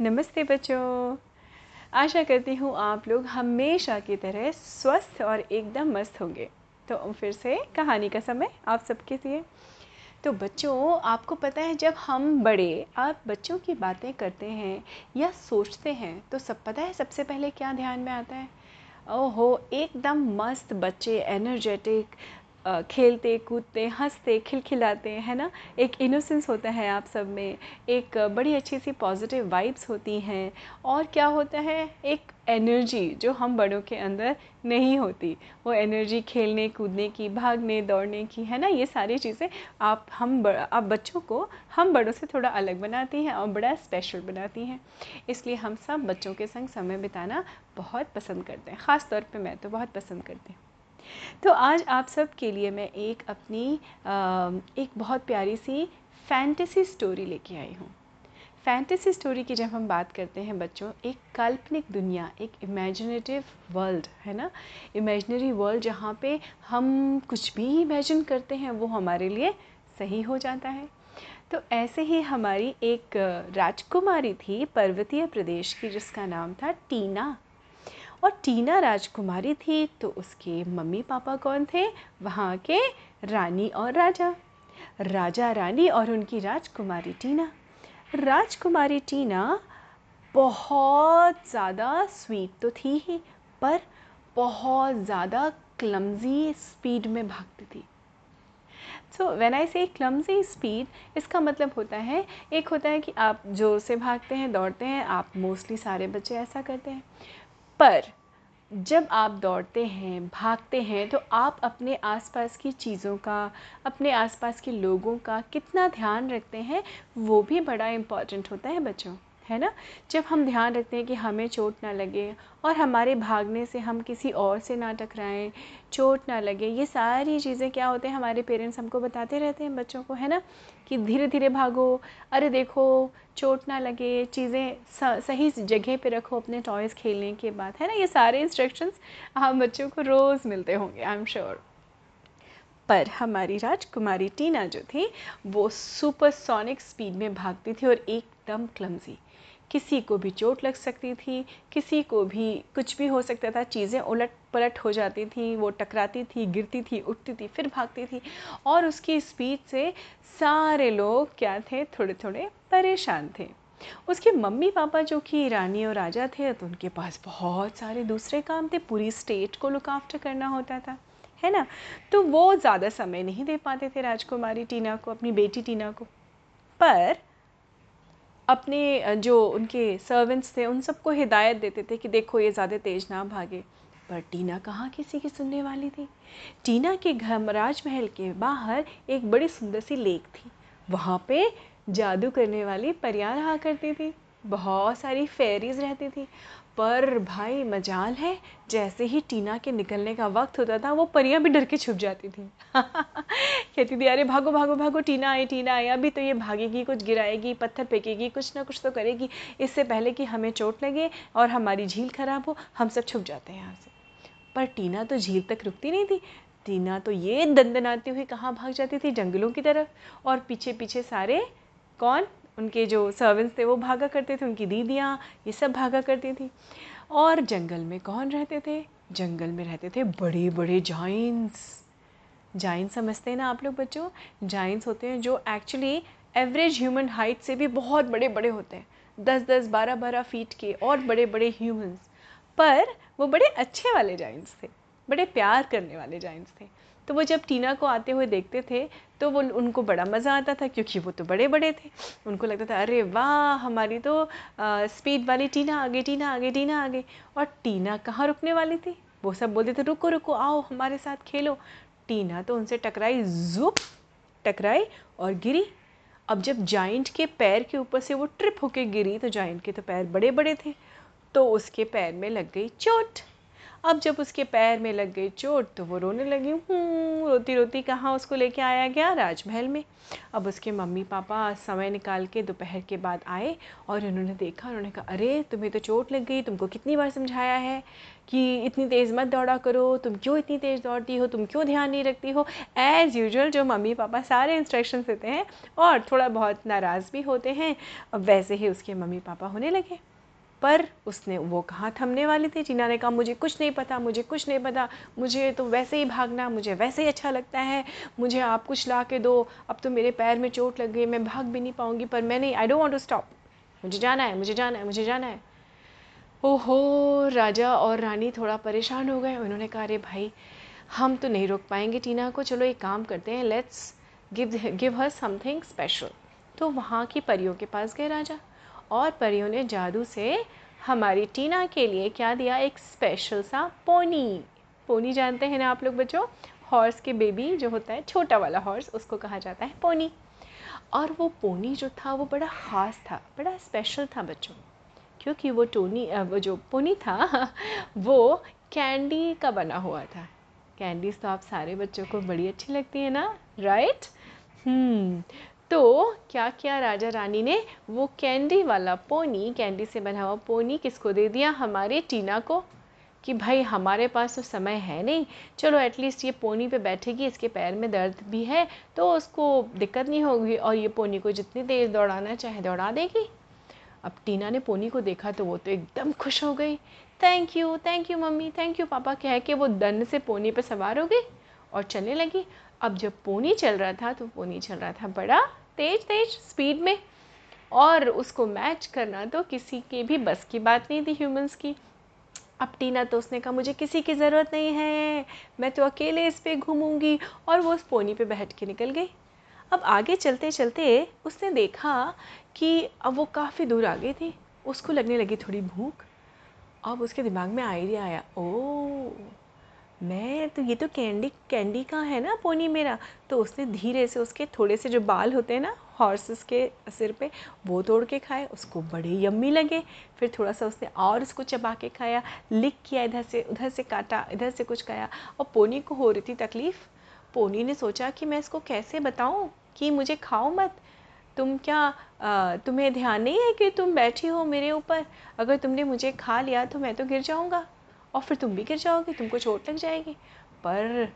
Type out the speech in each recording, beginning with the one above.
नमस्ते बच्चों। आशा करती हूँ आप लोग हमेशा की तरह स्वस्थ और एकदम मस्त होंगे। तो फिर से कहानी का समय आप सबके लिए। तो बच्चों, आपको पता है जब हम बड़े, आप बच्चों की बातें करते हैं या सोचते हैं तो सब पता है सबसे पहले क्या ध्यान में आता है? ओहो, एकदम मस्त बच्चे एनर्जेटिक खेलते, कूदते, हँसते, खिलखिलाते, है ना? एक इनोसेंस होता है आप सब में। एक बड़ी अच्छी सी पॉजिटिव वाइब्स होती हैं। और क्या होता है? एक एनर्जी जो हम बड़ों के अंदर नहीं होती। वो एनर्जी खेलने, कूदने की, भागने, दौड़ने की, है ना? ये सारी चीज़ें आप, हम आप बच्चों को हम बड़ों से थोड़ा अलग बनाती हैं और बड़ा स्पेशल बनाती हैं। इसलिए हम सब बच्चों के संग समय बिताना बहुत पसंद करते हैं। ख़ास तौर मैं तो बहुत पसंद करती हूँ। तो आज आप सब के लिए मैं एक अपनी एक बहुत प्यारी सी फैंटेसी स्टोरी लेके आई हूँ। फैंटेसी स्टोरी की जब हम बात करते हैं बच्चों, एक काल्पनिक दुनिया, एक इमेजिनेटिव वर्ल्ड है ना? इमेजनरी वर्ल्ड जहाँ पे हम कुछ भी इमेजिन करते हैं, वो हमारे लिए सही हो जाता है। तो ऐसे ही हमारी एक राजकुमारी थी, पर्वतीय प्रदेश की, जिसका नाम था टीना। और टीना राजकुमारी थी तो उसके मम्मी पापा कौन थे? वहाँ के रानी और राजा। राजा, रानी और उनकी राजकुमारी टीना। राजकुमारी टीना बहुत ज़्यादा स्वीट तो थी ही, पर बहुत ज़्यादा क्लमजी स्पीड में भागती थी। सो व्हेन आई से क्लमजी स्पीड इसका मतलब होता है, एक होता है कि आप ज़ोर से भागते हैं, दौड़ते हैं, आप मोस्टली सारे बच्चे ऐसा करते हैं। पर जब आप दौड़ते हैं, भागते हैं तो आप अपने आसपास की चीज़ों का, अपने आसपास के लोगों का कितना ध्यान रखते हैं, वो भी बड़ा इंपॉर्टेंट होता है बच्चों। है ना? जब हम ध्यान रखते हैं कि हमें चोट ना लगे और हमारे भागने से हम किसी और से ना टकराएँ, चोट ना लगे, ये सारी चीज़ें क्या होते हैं? हमारे पेरेंट्स हमको बताते रहते हैं बच्चों को, है ना? कि धीरे धीरे भागो, अरे देखो, चोट ना लगे, चीज़ें सही जगह पे रखो अपने टॉयज़ खेलने के बाद, है ना? ये सारे इंस्ट्रक्शंस हम बच्चों को रोज़ मिलते होंगे आई एम श्योर पर हमारी राजकुमारी टीना जो थी, वो सुपरसोनिक स्पीड में भागती थी और एकदम क्लमजी किसी को भी चोट लग सकती थी, किसी को भी कुछ भी हो सकता था, चीज़ें उलट पलट हो जाती थी, वो टकराती थी, गिरती थी, उठती थी, फिर भागती थी। और उसकी स्पीड से सारे लोग क्या थे? थोड़े थोड़े परेशान थे। उसके मम्मी पापा जो कि रानी और राजा थे तो उनके पास बहुत सारे दूसरे काम थे। पूरी स्टेट को लुक आफ्टर करना होता था, है ना? तो वो ज़्यादा समय नहीं दे पाते थे राजकुमारी टीना को, अपनी बेटी टीना को। पर अपने जो उनके सर्वेंट्स थे, उन सबको हिदायत देते थे कि देखो ये ज़्यादा तेज़ ना भागे। पर टीना कहाँ किसी की सुनने वाली थी? टीना के घर राजमहल के बाहर एक बड़ी सुंदर सी लेक थी। वहाँ पे जादू करने वाली परियाँ रहा करती थी। बहुत सारी फेरीज रहती थी। पर भाई, मजाल है, जैसे ही टीना के निकलने का वक्त होता था, वो परियाँ भी डर के छुप जाती थी। कहती थी, अरे, भागो भागो भागो, टीना आई टीना आई अभी तो ये भागेगी, कुछ गिराएगी, पत्थर फेंकेगी, कुछ ना कुछ तो करेगी। इससे पहले कि हमें चोट लगे और हमारी झील खराब हो, हम सब छुप जाते हैं यहाँ से। पर टीना तो झील तक रुकती नहीं थी। टीना तो ये दंदनाती हुई कहाँ भाग जाती थी? जंगलों की तरफ़। और पीछे पीछे सारे कौन? उनके जो सर्वेंट्स थे, वो भागा करते थे, उनकी दीदियाँ, ये सब भागा करती थी। और जंगल में कौन रहते थे? जंगल में रहते थे बड़े बड़े जाइंट्स जाइंट्स समझते हैं ना आप लोग बच्चों? जाइंट्स होते हैं जो एक्चुअली एवरेज ह्यूमन हाइट से भी बहुत बड़े बड़े होते हैं। दस दस बारह बारह फीट के और बड़े बड़े ह्यूमंस पर वो बड़े अच्छे वाले जाइंट्स थे, बड़े प्यार करने वाले जाइंट्स थे। तो वो जब टीना को आते हुए देखते थे तो वो उनको बड़ा मज़ा आता था, क्योंकि वो तो बड़े बड़े थे। उनको लगता था, अरे वाह, हमारी तो स्पीड वाली टीना आगे टीना आगे टीना आगे और टीना कहाँ रुकने वाली थी? वो सब बोलते थे, रुको रुको, आओ, हमारे साथ खेलो। टीना तो उनसे टकराई, जुप, टकराई और गिरी। अब जब जाइंट के पैर के ऊपर से वो ट्रिप होके गिरी तो जाइंट के तो पैर बड़े बड़े थे। तो उसके पैर में लग गई चोट। अब जब उसके पैर में लग गई चोट तो वो रोने लगी हूँ रोती रोती कहाँ उसको लेके आया गया राजमहल में? अब उसके मम्मी पापा समय निकाल के दोपहर के बाद आए और उन्होंने देखा, उन्होंने कहा, अरे, तुम्हें तो चोट लग गई, तुमको कितनी बार समझाया है कि इतनी तेज़ मत दौड़ा करो, तुम क्यों इतनी तेज़ दौड़ती हो, तुम क्यों ध्यान नहीं रखती हो? एज़ यूजल जो मम्मी पापा सारे इंस्ट्रक्शन देते हैं और थोड़ा बहुत नाराज़ भी होते हैं, अब वैसे ही उसके मम्मी पापा होने लगे। पर उसने वो कहाँ, थमने वाली थी टीना ने कहा, मुझे कुछ नहीं पता, मुझे कुछ नहीं पता, मुझे तो वैसे ही भागना, मुझे वैसे ही अच्छा लगता है, मुझे आप कुछ ला के दो, अब तो मेरे पैर में चोट लग गई, मैं भाग भी नहीं पाऊँगी, पर मैं नहीं I don't want to stop मुझे जाना है, मुझे जाना है, मुझे जाना है. ओहो, राजा और रानी थोड़ा परेशान हो गए, उन्होंने कहा, अरे भाई, हम तो नहीं रोक पाएँगे, टीना को, चलो एक काम करते हैं let's give give her something special तो वहाँ की परियों के पास गए राजा। और परियों ने जादू से हमारी टीना के लिए क्या दिया? एक स्पेशल सा पोनी पोनी जानते हैं ना आप लोग बच्चों? हॉर्स के बेबी जो होता है, छोटा वाला हॉर्स उसको कहा जाता है पोनी और वो पोनी जो था, वो बड़ा ख़ास था, बड़ा स्पेशल था बच्चों. क्योंकि वो टोनी वो जो पोनी था, वो कैंडी का बना हुआ था. कैंडीज तो आप सारे बच्चों को बड़ी अच्छी लगती है ना? राइट हम्म तो क्या किया राजा रानी ने? वो कैंडी वाला पोनी कैंडी से बना हुआ पोनी किसको दे दिया? हमारे टीना को। कि भाई, हमारे पास तो समय है नहीं। चलो एटलीस्ट ये पोनी पे बैठेगी, इसके पैर में दर्द भी है तो उसको दिक्कत नहीं होगी। और ये पोनी को जितनी तेज़ दौड़ाना चाहे, दौड़ा देगी। अब टीना ने पोनी को देखा तो वो तो एकदम खुश हो गई। Thank you thank you mummy thank you papa. कह के वो दन से पोनी पर सवार हो गई और चलने लगी। अब जब पोनी चल रहा था तो पोनी चल रहा था बड़ा तेज तेज स्पीड में और उसको मैच करना तो किसी के भी बस की बात नहीं थी ह्यूमंस की। अब टीना तो उसने कहा, मुझे किसी की ज़रूरत नहीं है, मैं तो अकेले इस पर घूमूँगी। और वो उस पोनी पे बैठ के निकल गई। अब आगे चलते चलते उसने देखा कि अब वो काफ़ी दूर आ गई थी। उसको लगने लगी थोड़ी भूख। अब उसके दिमाग में आइडिया आया ओ मैं तो ये तो कैंडी कैंडी का है ना पोनी मेरा। तो उसने धीरे से उसके थोड़े से जो बाल होते हैं ना हॉर्सेस के सिर पे वो तोड़ के खाए उसको बड़े यम्मी लगे। फिर थोड़ा सा उसने और उसको चबा के खाया लिक किया इधर से उधर से काटा इधर से कुछ खाया। और पोनी को हो रही थी तकलीफ़। पोनी ने सोचा कि मैं इसको कैसे बताऊँ कि मुझे खाओ मत। तुम क्या आ, तुम्हें ध्यान नहीं है कि तुम बैठी हो मेरे ऊपर? अगर तुमने मुझे खा लिया तो मैं तो गिर जाऊँगा। और फिर तुम भी गिर जाओगे, तुमको चोट लग जाएगी। पर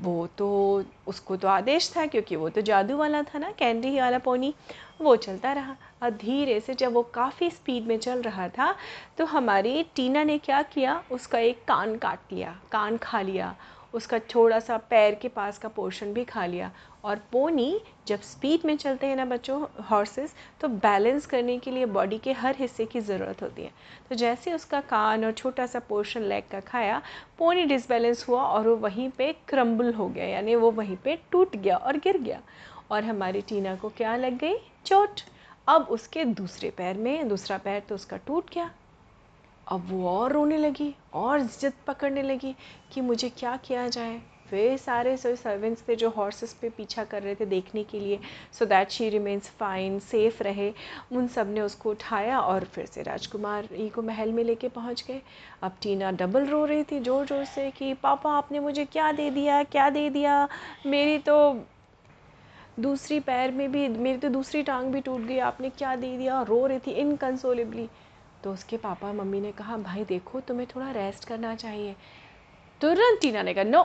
वो तो उसको तो आदेश था, क्योंकि वो तो जादू वाला था ना, कैंडी वाला पोनी। वो चलता रहा। और धीरे से जब वो काफ़ी स्पीड में चल रहा था तो हमारी टीना ने क्या किया? उसका एक कान काट लिया, कान खा लिया। उसका थोड़ा सा पैर के पास का पोर्शन भी खा लिया। और पोनी जब स्पीड में चलते हैं ना बच्चों हॉर्सेस तो बैलेंस करने के लिए बॉडी के हर हिस्से की ज़रूरत होती है। तो जैसे उसका कान और छोटा सा पोर्शन लेग का खाया, पोनी डिसबैलेंस हुआ और वो वहीं पे क्रम्बल हो गया, यानी वो वहीं पे टूट गया और गिर गया। और हमारी टीना को क्या लग गई? चोट। अब उसके दूसरे पैर में, दूसरा पैर तो उसका टूट गया। अब वो और रोने लगी, और जिद पकड़ने लगी कि मुझे क्या किया जाए। वे सारे सर्वेंट्स थे जो हॉर्सेस पे पीछा कर रहे थे देखने के लिए। So that she remains fine safe रहे। उन सबने उसको उठाया और फिर से राजकुमार ई को महल में लेके पहुँच गए। अब टीना डबल रो रही थी ज़ोर ज़ोर से कि, पापा, आपने मुझे क्या दे दिया? क्या दे दिया? मेरी तो दूसरी पैर में भी, मेरी तो दूसरी टांग भी टूट गई। आपने क्या दे दिया? रो रही थी इनकंसोलेबली तो उसके पापा, मम्मी ने कहा, भाई, देखो, तुम्हें थोड़ा रेस्ट करना चाहिए। तुरंत टीना ने कहा नो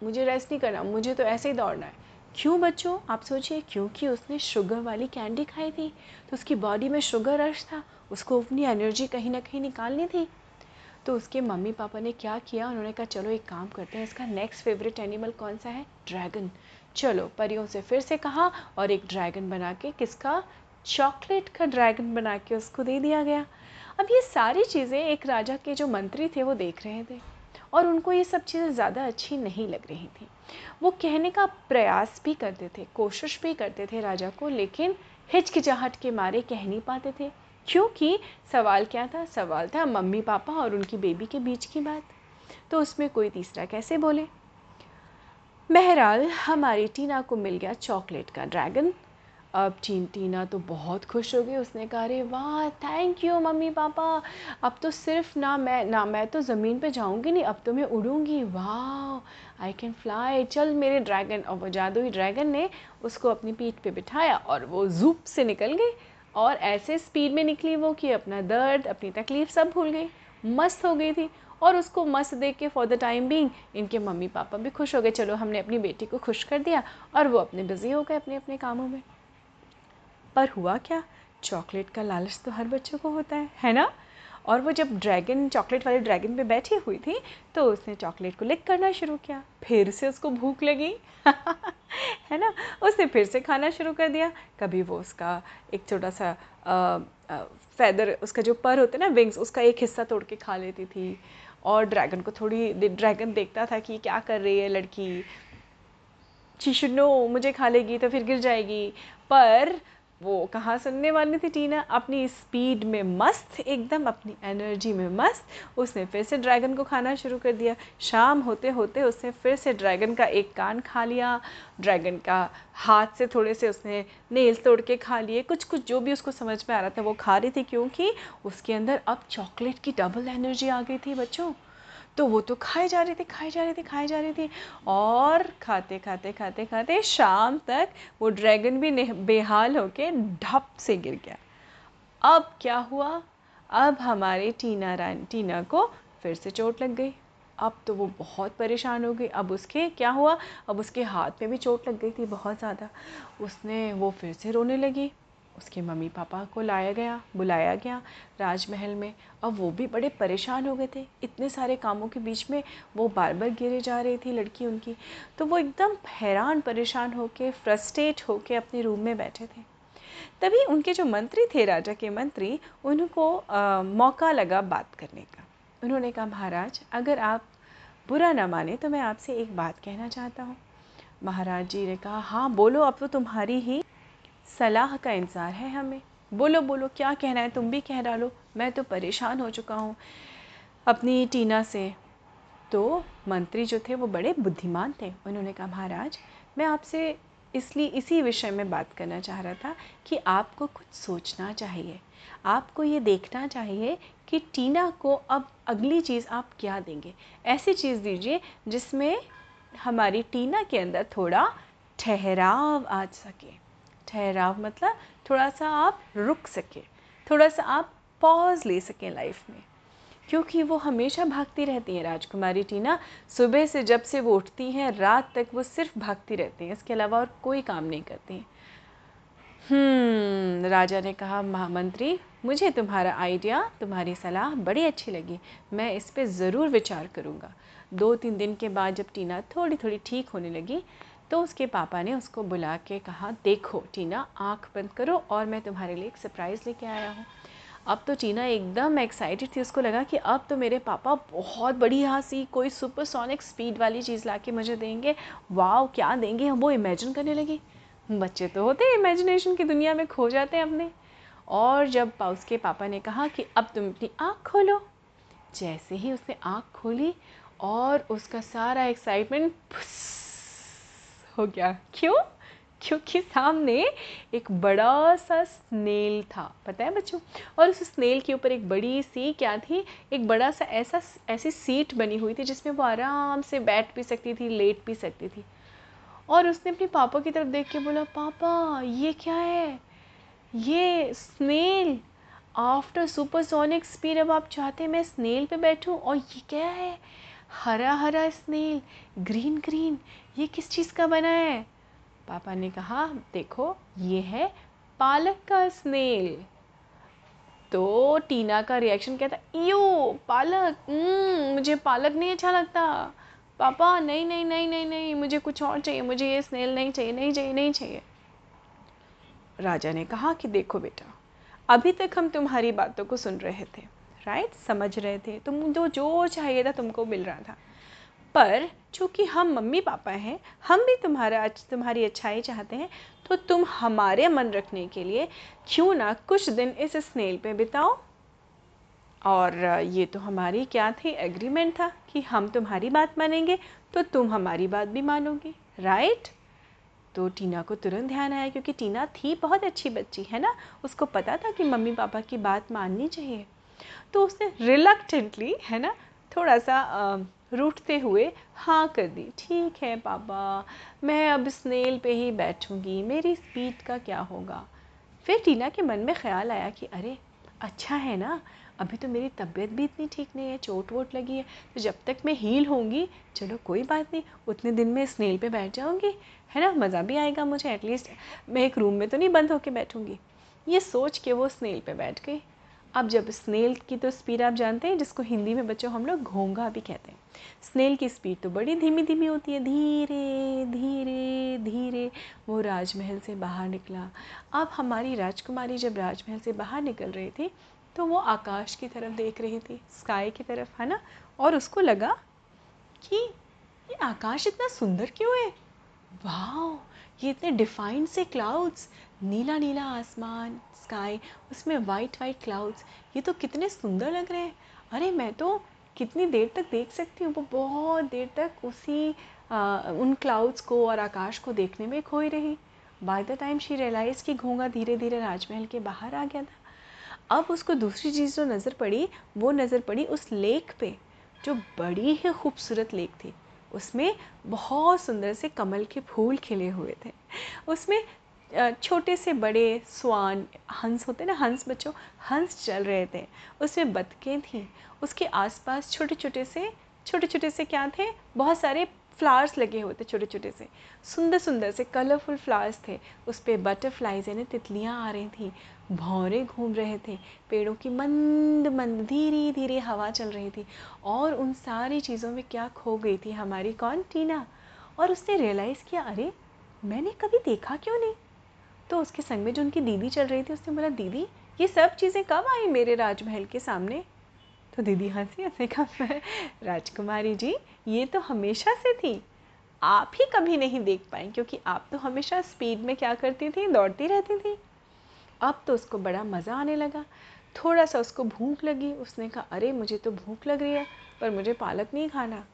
मुझे रेस्ट नहीं करना, मुझे तो ऐसे ही दौड़ना है। क्यों बच्चों? आप सोचिए, क्योंकि उसने शुगर वाली कैंडी खाई थी तो उसकी बॉडी में शुगर रश था, उसको अपनी एनर्जी कहीं ना कहीं निकालनी थी। तो उसके मम्मी पापा ने क्या किया? उन्होंने कहा, चलो एक काम करते हैं, इसका नेक्स्ट फेवरेट एनिमल कौन सा है? ड्रैगन चलो, परियों से फिर से कहा, और एक ड्रैगन बना के किसका? चॉकलेट का ड्रैगन बना के उसको दे दिया गया। अब ये सारी चीज़ें एक राजा के जो मंत्री थे, वो देख रहे थे। और उनको ये सब चीज़ें ज़्यादा अच्छी नहीं लग रही थी। वो कहने का प्रयास भी करते थे, कोशिश भी करते थे राजा को, लेकिन हिचकिचाहट के मारे कह नहीं पाते थे, क्योंकि सवाल क्या था? सवाल था मम्मी पापा और उनकी बेबी के बीच की बात। तो उसमें कोई तीसरा कैसे बोले? बहरहाल, हमारी टीना को मिल गया चॉकलेट का ड्रैगन। अब टीन तो बहुत खुश हो गई। उसने कहा, अरे वाह थैंक यू मम्मी, पापा। अब तो सिर्फ़ ना मैं ना मैं तो ज़मीन पे जाऊँगी नहीं, अब तो मैं उड़ूँगी। वाह आई कैन फ्लाई चल, मेरे ड्रैगन और वो जादुई ड्रैगन ने उसको अपनी पीठ पे बिठाया और वो जूप से निकल गई और ऐसे स्पीड में निकली वो कि अपना दर्द, अपनी तकलीफ़ सब भूल गई। मस्त हो गई थी और उसको मस्त देख के फॉर द टाइम बीइंग इनके मम्मी, पापा भी खुश हो गए। चलो, हमने अपनी बेटी को खुश कर दिया और वो अपने बिज़ी हो गए अपने अपने कामों में। पर हुआ क्या? चॉकलेट का लालच तो हर बच्चों को होता है है ना? और वो जब ड्रैगन चॉकलेट वाले ड्रैगन पे बैठी हुई थी तो उसने चॉकलेट को लिक करना शुरू किया। फिर से उसको भूख लगी है ना? उसने फिर से खाना शुरू कर दिया। कभी वो उसका एक छोटा सा आ, आ, फैदर उसका जो पर होता है ना विंग्स उसका एक हिस्सा तोड़ के खा लेती थी। और ड्रैगन को थोड़ी ड्रैगन देखता था कि क्या कर रही है लड़की। शी नो मुझे खा लेगी तो फिर गिर जाएगी। पर वो कहाँ सुनने वाली थी टीना? अपनी स्पीड में मस्त, एकदम अपनी एनर्जी में मस्त। उसने फिर से ड्रैगन को खाना शुरू कर दिया। शाम होते होते उसने फिर से ड्रैगन का एक कान खा लिया। ड्रैगन का हाथ से थोड़े से उसने नेल तोड़ के खा लिए। कुछ कुछ जो भी उसको समझ में आ रहा था वो खा रही थी क्योंकि उसके अंदर अब चॉकलेट की डबल एनर्जी आ गई थी बच्चों। तो वो तो खाई जा रही थी खाई जा रही थी खाई जा रही थी। और खाते खाते खाते खाते शाम तक वो ड्रैगन भी बेहाल होके ढप से गिर गया। अब क्या हुआ? अब हमारे टीना रान, टीना को फिर से चोट लग गई। अब तो वो बहुत परेशान हो गई। अब उसके क्या हुआ? अब उसके हाथ में भी चोट लग गई थी बहुत ज़्यादा। उसने वो फिर से रोने लगी। उसके मम्मी पापा को लाया गया बुलाया गया राजमहल में। अब वो भी बड़े परेशान हो गए थे। इतने सारे कामों के बीच में वो बार बार गिरे जा रही थी लड़की उनकी। तो वो एकदम हैरान परेशान होके फ्रस्ट्रेट होके अपने रूम में बैठे थे। तभी उनके जो मंत्री थे राजा के मंत्री उनको आ, मौका लगा बात करने का। उन्होंने कहा महाराज अगर आप बुरा ना माने तो मैं आपसे एक बात कहना चाहता हूँ। महाराज जी ने कहा हाँ बोलो अब तो तुम्हारी ही सलाह का इंतज़ार है हमें। बोलो बोलो, क्या कहना है? तुम भी कह डालो। मैं तो परेशान हो चुका हूँ। अपनी टीना से तो मंत्री जो थे, वो बड़े बुद्धिमान थे। उन्होंने कहा, महाराज, मैं आपसे इसलिए इसी विषय में बात करना चाह रहा था कि आपको कुछ सोचना चाहिए। आपको ये देखना चाहिए कि टीना को अब अगली चीज़ आप क्या देंगे। ऐसी चीज़ दीजिए जिसमें हमारी टीना के अंदर थोड़ा ठहराव आ सके। ठहराव मतलब थोड़ा सा आप रुक सके, थोड़ा सा आप पॉज ले सकें लाइफ में। क्योंकि वो हमेशा भागती रहती हैं राजकुमारी टीना। सुबह से जब से वो उठती हैं, रात तक वो सिर्फ़ भागती रहती हैं, इसके अलावा और कोई काम नहीं करती। हम्म राजा ने कहा, महामंत्री, मुझे तुम्हारा आइडिया तुम्हारी सलाह बड़ी अच्छी लगी। मैं इस पर ज़रूर विचार करूँगा। दो तीन दिन के बाद जब टीना थोड़ी थोड़ी ठीक होने लगी तो उसके पापा ने उसको बुला के कहा, देखो, टीना, आँख बंद करो और मैं तुम्हारे लिए एक सरप्राइज़ लेके आया हूँ। अब तो टीना एकदम एक्साइटेड थी। उसको लगा कि अब तो मेरे पापा बहुत बड़ी सी कोई सुपरसोनिक स्पीड वाली चीज़ ला के मुझे देंगे। वाह क्या देंगे हम? वो इमेजिन करने लगी। बच्चे तो होते हैं इमेजिनेशन की दुनिया में, खो जाते हैं अपने। और जब उसके पापा ने कहा कि अब तुम अपनी आँख खोलो, जैसे ही उसने आँख खोली और उसका सारा एक्साइटमेंट हो गया। क्यों? क्योंकि सामने एक बड़ा सा स्नेल था, पता है बच्चों? और उस स्नेल के ऊपर एक बड़ी सी क्या थी? एक बड़ा सा ऐसा ऐसी सीट बनी हुई थी जिसमें वो आराम से बैठ भी सकती थी, लेट भी सकती थी। और उसने अपने पापा की तरफ़ देख के बोला, पापा, ये क्या है? ये स्नेल आफ्टर सुपरसोनिक स्पीड अब आप चाहते हैं मैं स्नेल पे बैठूं? और ये क्या है? हरा हरा स्नेल ग्रीन ग्रीन ये किस चीज़ का बना है? पापा ने कहा देखो ये है पालक का स्नेल तो टीना का रिएक्शन क्या था? यू पालक हम्म, मुझे पालक नहीं अच्छा लगता। पापा नहीं नहीं नहीं नहीं नहीं मुझे कुछ और चाहिए मुझे ये स्नेल नहीं चाहिए नहीं चाहिए नहीं चाहिए. राजा ने कहा कि देखो बेटा अभी तक हम तुम्हारी बातों को सुन रहे थे। राइट? समझ रहे थे। तुम जो जो चाहिए था, तुमको मिल रहा था। पर चूँकि हम मम्मी पापा हैं, हम भी तुम्हारा तुम्हारी अच्छाई चाहते हैं तो तुम हमारे मन रखने के लिए क्यों ना कुछ दिन इस स्नेल पे बिताओ? और ये तो हमारी क्या थी? एग्रीमेंट था कि हम तुम्हारी बात मानेंगे तो तुम हमारी बात भी मानोगे, राइट? तो टीना को तुरंत ध्यान आया, क्योंकि टीना थी बहुत अच्छी बच्ची, है ना? उसको पता था कि मम्मी पापा की बात माननी चाहिए। तो उसने रिलक्टेंटली है ना थोड़ा सा रूठते हुए हाँ कर दी। ठीक है पापा, मैं अब स्नेल पे ही बैठूँगी। मेरी स्पीड का क्या होगा? फिर टीना के मन में ख्याल आया कि, अरे अच्छा है ना, अभी तो मेरी तबीयत भी इतनी ठीक नहीं है चोट वोट लगी है तो जब तक मैं हील होंगी, चलो कोई बात नहीं, उतने दिन में स्नेल पे बैठ जाऊँगी, है ना, मज़ा भी आएगा मुझे एटलीस्ट मैं एक रूम में तो नहीं बंद होके बैठूँगी। ये सोच के वो स्नेल पे बैठ गई। अब जब स्नेल की तो स्पीड आप जानते हैं, जिसको हिंदी में बच्चों हम लोग घोंगा भी कहते हैं। स्नेल की स्पीड तो बड़ी धीमी धीमी होती है, धीरे धीरे धीरे। वो राजमहल से बाहर निकला। अब हमारी राजकुमारी जब राजमहल से बाहर निकल रही थी तो वो आकाश की तरफ़ देख रही थी स्काई की तरफ़, है ना? और उसको लगा कि ये आकाश इतना सुंदर क्यों है? वाह ये इतने डिफाइंड से क्लाउड्स नीला नीला आसमान स्काई उसमें वाइट वाइट क्लाउड्स ये तो कितने सुंदर लग रहे हैं। अरे मैं तो कितनी देर तक देख सकती हूँ वो बहुत देर तक उसी आ, उन क्लाउड्स को और आकाश को देखने में खोई रही। By the time she realise कि घोंगा धीरे धीरे राजमहल के बाहर आ गया था अब उसको दूसरी चीज़ जो नज़र पड़ी वो नज़र पड़ी उस लेक पे जो बड़ी ही खूबसूरत लेक थी। उसमें बहुत सुंदर से कमल के फूल खिले हुए थे। उसमें छोटे से बड़े स्वान, हंस होते ना, हंस बच्चों, हंस चल रहे थे। उसमें बतखें थी। उसके आसपास छोटे छोटे से छोटे छोटे से क्या थे? बहुत सारे फ्लावर्स लगे हुए थे छोटे छोटे से। सुंदर सुंदर से कलरफुल फ्लावर्स थे। उस पर बटरफ्लाइज यानी तितलियाँ आ रही थी। भौरे घूम रहे थे। पेड़ों की मंद मंद धीरे धीरे हवा चल रही थी। और उन सारी चीज़ों में क्या खो गई थी हमारी कौन? टीना। और उसने रियलाइज़ किया, अरे, मैंने कभी देखा क्यों नहीं? तो उसके संग में जो उनकी दीदी चल रही थी, उसने बोला, दीदी, ये सब चीज़ें कब आई मेरे राजमहल के सामने? तो दीदी हँसी हंसे कहा राजकुमारी जी, ये तो हमेशा से थी। आप ही कभी नहीं देख पाए क्योंकि आप तो हमेशा स्पीड में क्या करती थी, दौड़ती रहती थी। अब तो उसको बड़ा मज़ा आने लगा। थोड़ा सा उसको भूख लगी। उसने कहा, अरे, मुझे तो भूख लग रही है, पर मुझे पालक नहीं खाना।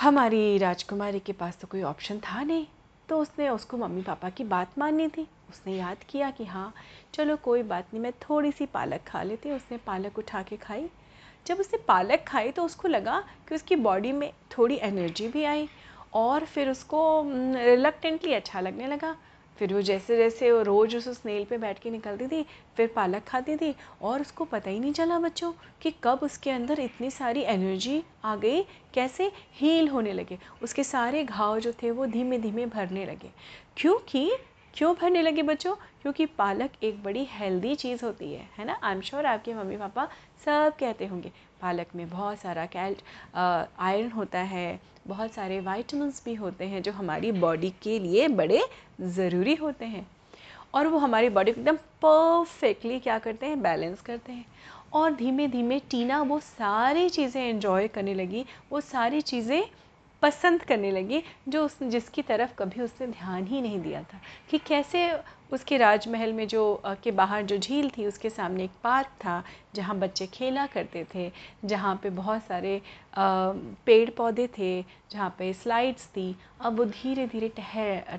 हमारी राजकुमारी के पास तो कोई ऑप्शन था नहीं। तो उसने उसको मम्मी पापा की बात माननी थी। उसने याद किया कि हाँ चलो कोई बात नहीं, मैं थोड़ी सी पालक खा लेती उसने पालक उठा के खाई। जब उसने पालक खाई तो उसको लगा कि उसकी बॉडी में थोड़ी एनर्जी भी आई और फिर उसको रिलकटेंटली अच्छा लगने लगा। फिर वो जैसे जैसे वो रोज़ उस स्नेल पे बैठ के निकलती थी, फिर पालक खाती थी और उसको पता ही नहीं चला बच्चों कि कब उसके अंदर इतनी सारी एनर्जी आ गई, कैसे हील होने लगे। उसके सारे घाव जो थे वो धीमे धीमे भरने लगे। क्योंकि क्यों भरने लगे बच्चों? क्योंकि पालक एक बड़ी हेल्दी चीज़ होती है है ना? आई एम श्योर आपके मम्मी पापा सब कहते होंगे, पालक में बहुत सारा कैल्ट आयरन होता है, बहुत सारे वाइटमिनस भी होते हैं जो हमारी बॉडी के लिए बड़े ज़रूरी होते हैं। और वो हमारी बॉडी को एकदम परफेक्टली क्या करते हैं? बैलेंस करते हैं। और धीमे धीमे टीना वो सारी चीज़ें एंजॉय करने लगी, वो सारी चीज़ें पसंद करने लगी, जो उस, जिसकी तरफ़ कभी उसने ध्यान ही नहीं दिया था। कि कैसे उसके राजमहल में जो के बाहर जो झील थी, उसके सामने एक पार्क था, जहाँ बच्चे खेला करते थे, जहाँ पे बहुत सारे पेड़ पौधे थे, जहाँ पे स्लाइड्स थी, अब वो धीरे धीरे ठहर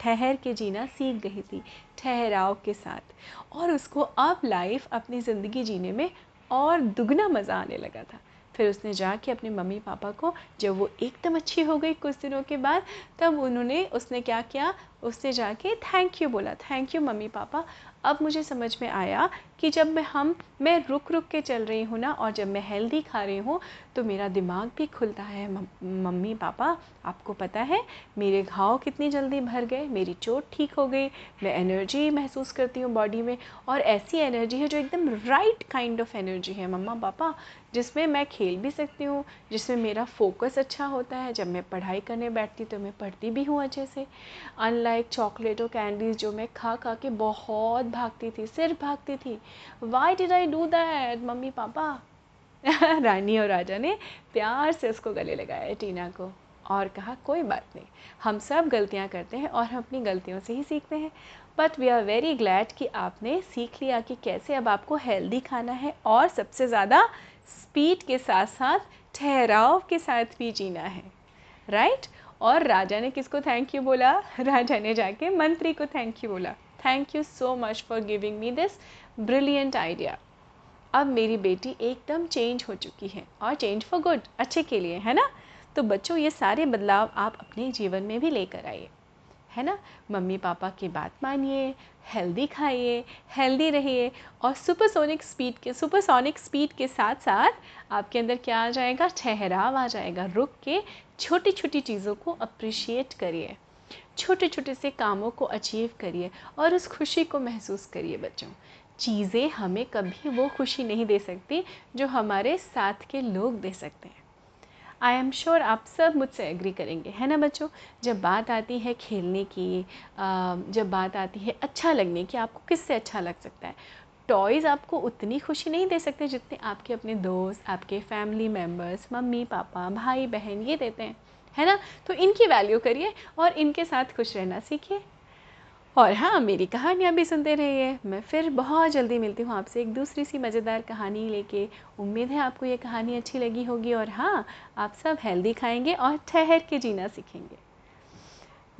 ठहर के जीना सीख गई थी, ठहराव के साथ। और उसको अब लाइफ अपनी ज़िंदगी जीने में और दुगना मज़ा आने लगा था। फिर उसने जाके अपने मम्मी पापा को, जब वो एकदम अच्छी हो गई कुछ दिनों के बाद, तब उन्होंने, उसने क्या किया? उसने जाके थैंक यू बोला। Thank you mummy papa. अब मुझे समझ में आया कि जब मैं हम, मैं रुक रुक के चल रही हूँ ना, और जब मैं हेल्दी खा रही हूँ तो मेरा दिमाग भी खुलता है। मम्मी पापा, आपको पता है, मेरे घाव कितनी जल्दी भर गए, मेरी चोट ठीक हो गई, मैं एनर्जी महसूस करती हूँ बॉडी में, और ऐसी एनर्जी है जो एकदम राइट काइंड ऑफ़ एनर्जी है। मम्मा पापा, जिसमें मैं खेल भी सकती हूँ, जिसमें मेरा फोकस अच्छा होता है, जब मैं पढ़ाई करने बैठती तो मैं पढ़ती भी हूँ अच्छे से। अनलाइक चॉकलेट और कैंडीज़ जो मैं खा खा के बहुत भागती थी, सिर्फ़ भागती थी। Why did I do that mummy papa? रानी और राजा ने प्यार से उसको गले लगाया टीना को, और कहा, कोई बात नहीं, हम सब गलतियाँ करते हैं और हम अपनी गलतियों से ही सीखते हैं। But we are very glad कि आपने सीख लिया कि कैसे अब आपको हेल्दी खाना है और सबसे ज़्यादा स्पीड के साथ साथ ठहराव के साथ भी जीना है। Right right? और राजा ने किसको थैंक यू बोला? राजा ने जाके मंत्री को थैंक यू बोला। Thank you so much for giving me this brilliant idea अब मेरी बेटी एकदम चेंज हो चुकी है और चेंज फॉर गुड अच्छे के लिए, है ना? तो बच्चों, ये सारे बदलाव आप अपने जीवन में भी लेकर आइए, है ना? मम्मी पापा की बात मानिए हेल्दी खाइए हेल्दी रहिए और सुपरसोनिक स्पीड के सुपरसोनिक स्पीड के साथ साथ आपके अंदर क्या आ जाएगा? ठहराव आ जाएगा, रुक के छोटी छोटी चीज़ों को अप्रिशिएट करिए। छोटे छोटे से कामों को अचीव करिए और उस खुशी को महसूस करिए बच्चों। चीज़ें हमें कभी वो खुशी नहीं दे सकती जो हमारे साथ के लोग दे सकते हैं। आई एम श्योर आप सब मुझसे एग्री करेंगे, है ना बच्चों? जब बात आती है खेलने की जब बात आती है अच्छा लगने की, आपको किससे अच्छा लग सकता है? टॉयज़ आपको उतनी खुशी नहीं दे सकते जितने आपके अपने दोस्त, आपके फैमिली मेंबर्स मम्मी, पापा, भाई, बहन ये देते हैं, है ना? तो इनकी वैल्यू करिए और इनके साथ खुश रहना सीखिए। और हाँ मेरी कहानियाँ भी सुनते रहिए। मैं फिर बहुत जल्दी मिलती हूँ आपसे एक दूसरी सी मज़ेदार कहानी लेके। उम्मीद है आपको ये कहानी अच्छी लगी होगी और हाँ आप सब हेल्दी खाएँगे और ठहर के जीना सीखेंगे।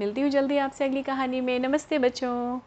मिलती हूँ जल्दी आपसे अगली कहानी में। नमस्ते बच्चों।